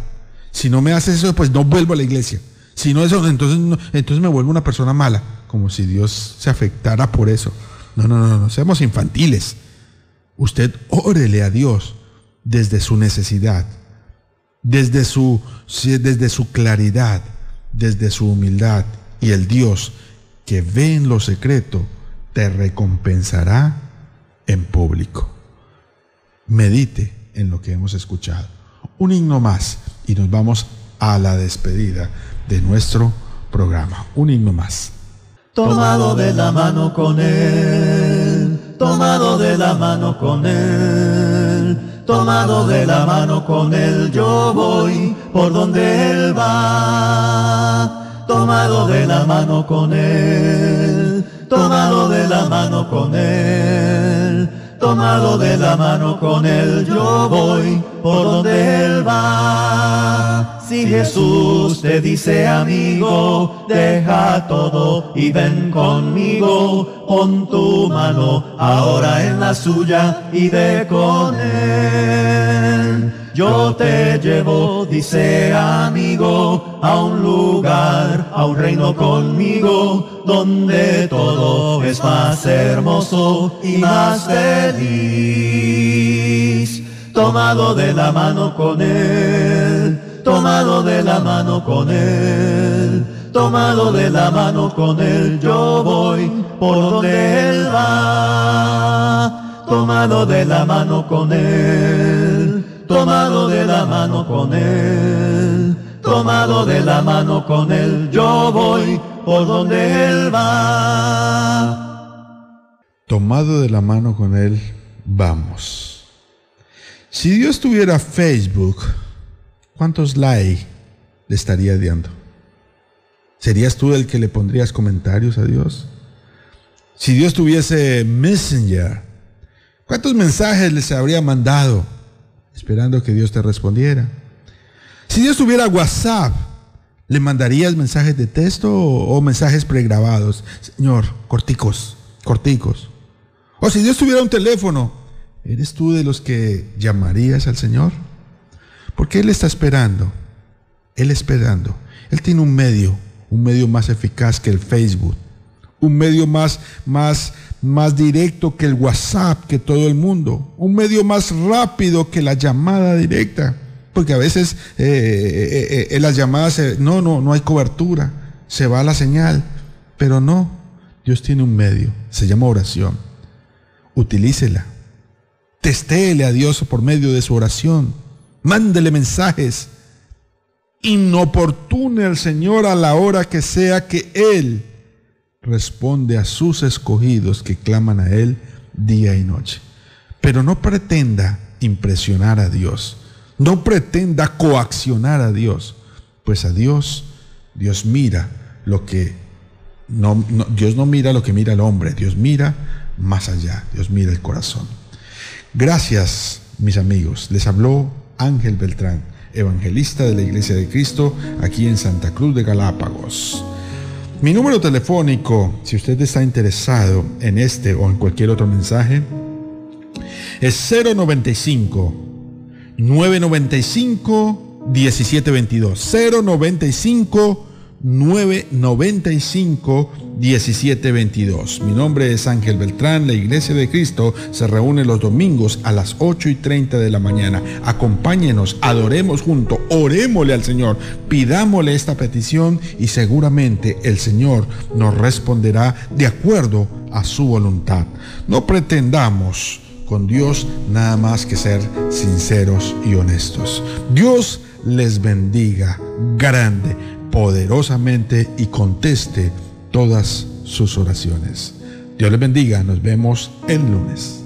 Si no me haces eso, pues no vuelvo a la iglesia. Si no eso, entonces, no, entonces me vuelvo una persona mala, como si Dios se afectara por eso. No, no, no, no, seamos infantiles. Usted órele a Dios desde su necesidad, desde su, desde su claridad, desde su humildad. Y el Dios que ve en lo secreto te recompensará en público. Medite en lo que hemos escuchado. Un himno más y nos vamos a la despedida de nuestro programa. Un himno más. Tomado de la mano con él, tomado de la mano con él, tomado de la mano con él, yo voy por donde él va. Tomado de la mano con él, tomado de la mano con él, tomado de la mano con él, yo voy por donde él va. Si Jesús te dice amigo, deja todo y ven conmigo, pon tu mano ahora en la suya y ve con él. Yo te llevo, dice amigo, a un lugar, a un reino conmigo, donde todo es más hermoso y más feliz. Tomado de la mano con él, tomado de la mano con él, tomado de la mano con él, yo voy por donde él va, tomado de la mano con él, tomado de la mano con él, tomado de la mano con él, yo voy por donde él va. Tomado de la mano con él, vamos. Si Dios tuviera Facebook, ¿cuántos likes le estaría dando? ¿Serías tú el que le pondrías comentarios a Dios? Si Dios tuviese Messenger, ¿cuántos mensajes les habría mandado esperando que Dios te respondiera? Si Dios tuviera WhatsApp, ¿le mandarías mensajes de texto o, o mensajes pregrabados? Señor, corticos, corticos. O si Dios tuviera un teléfono, ¿Eres tú de los que llamarías al Señor? Porque Él está esperando. Él esperando. Él tiene un medio, un medio más eficaz que el Facebook, un medio más, más, más directo que el WhatsApp, que todo el mundo, un medio más rápido que la llamada directa. Porque a veces eh, eh, eh, las llamadas, no, no, no hay cobertura, se va la señal, pero no, Dios tiene un medio, se llama oración. Utilícela. Testéele a Dios por medio de su oración. Mándele mensajes. Inoportune al Señor a la hora que sea que Él responde a sus escogidos que claman a Él día y noche. Pero no pretenda impresionar a Dios. No pretenda coaccionar a Dios. Pues a Dios, Dios mira lo que no, Dios no mira lo que mira el hombre, Dios mira más allá, Dios mira el corazón. Gracias, mis amigos. Les habló Ángel Beltrán, evangelista de la Iglesia de Cristo, aquí en Santa Cruz de Galápagos. Mi número telefónico, si usted está interesado en este o en cualquier otro mensaje, es 095 995 1722. 095 995 1722. Mi nombre es Ángel Beltrán. La Iglesia de Cristo se reúne los domingos a las 8 y 30 de la mañana. Acompáñenos, adoremos juntos, orémosle al Señor, pidámosle esta petición y seguramente el Señor nos responderá de acuerdo a su voluntad. No pretendamos con Dios nada más que ser sinceros y honestos. Dios les bendiga grande poderosamente y conteste todas sus oraciones. Dios les bendiga, nos vemos el lunes.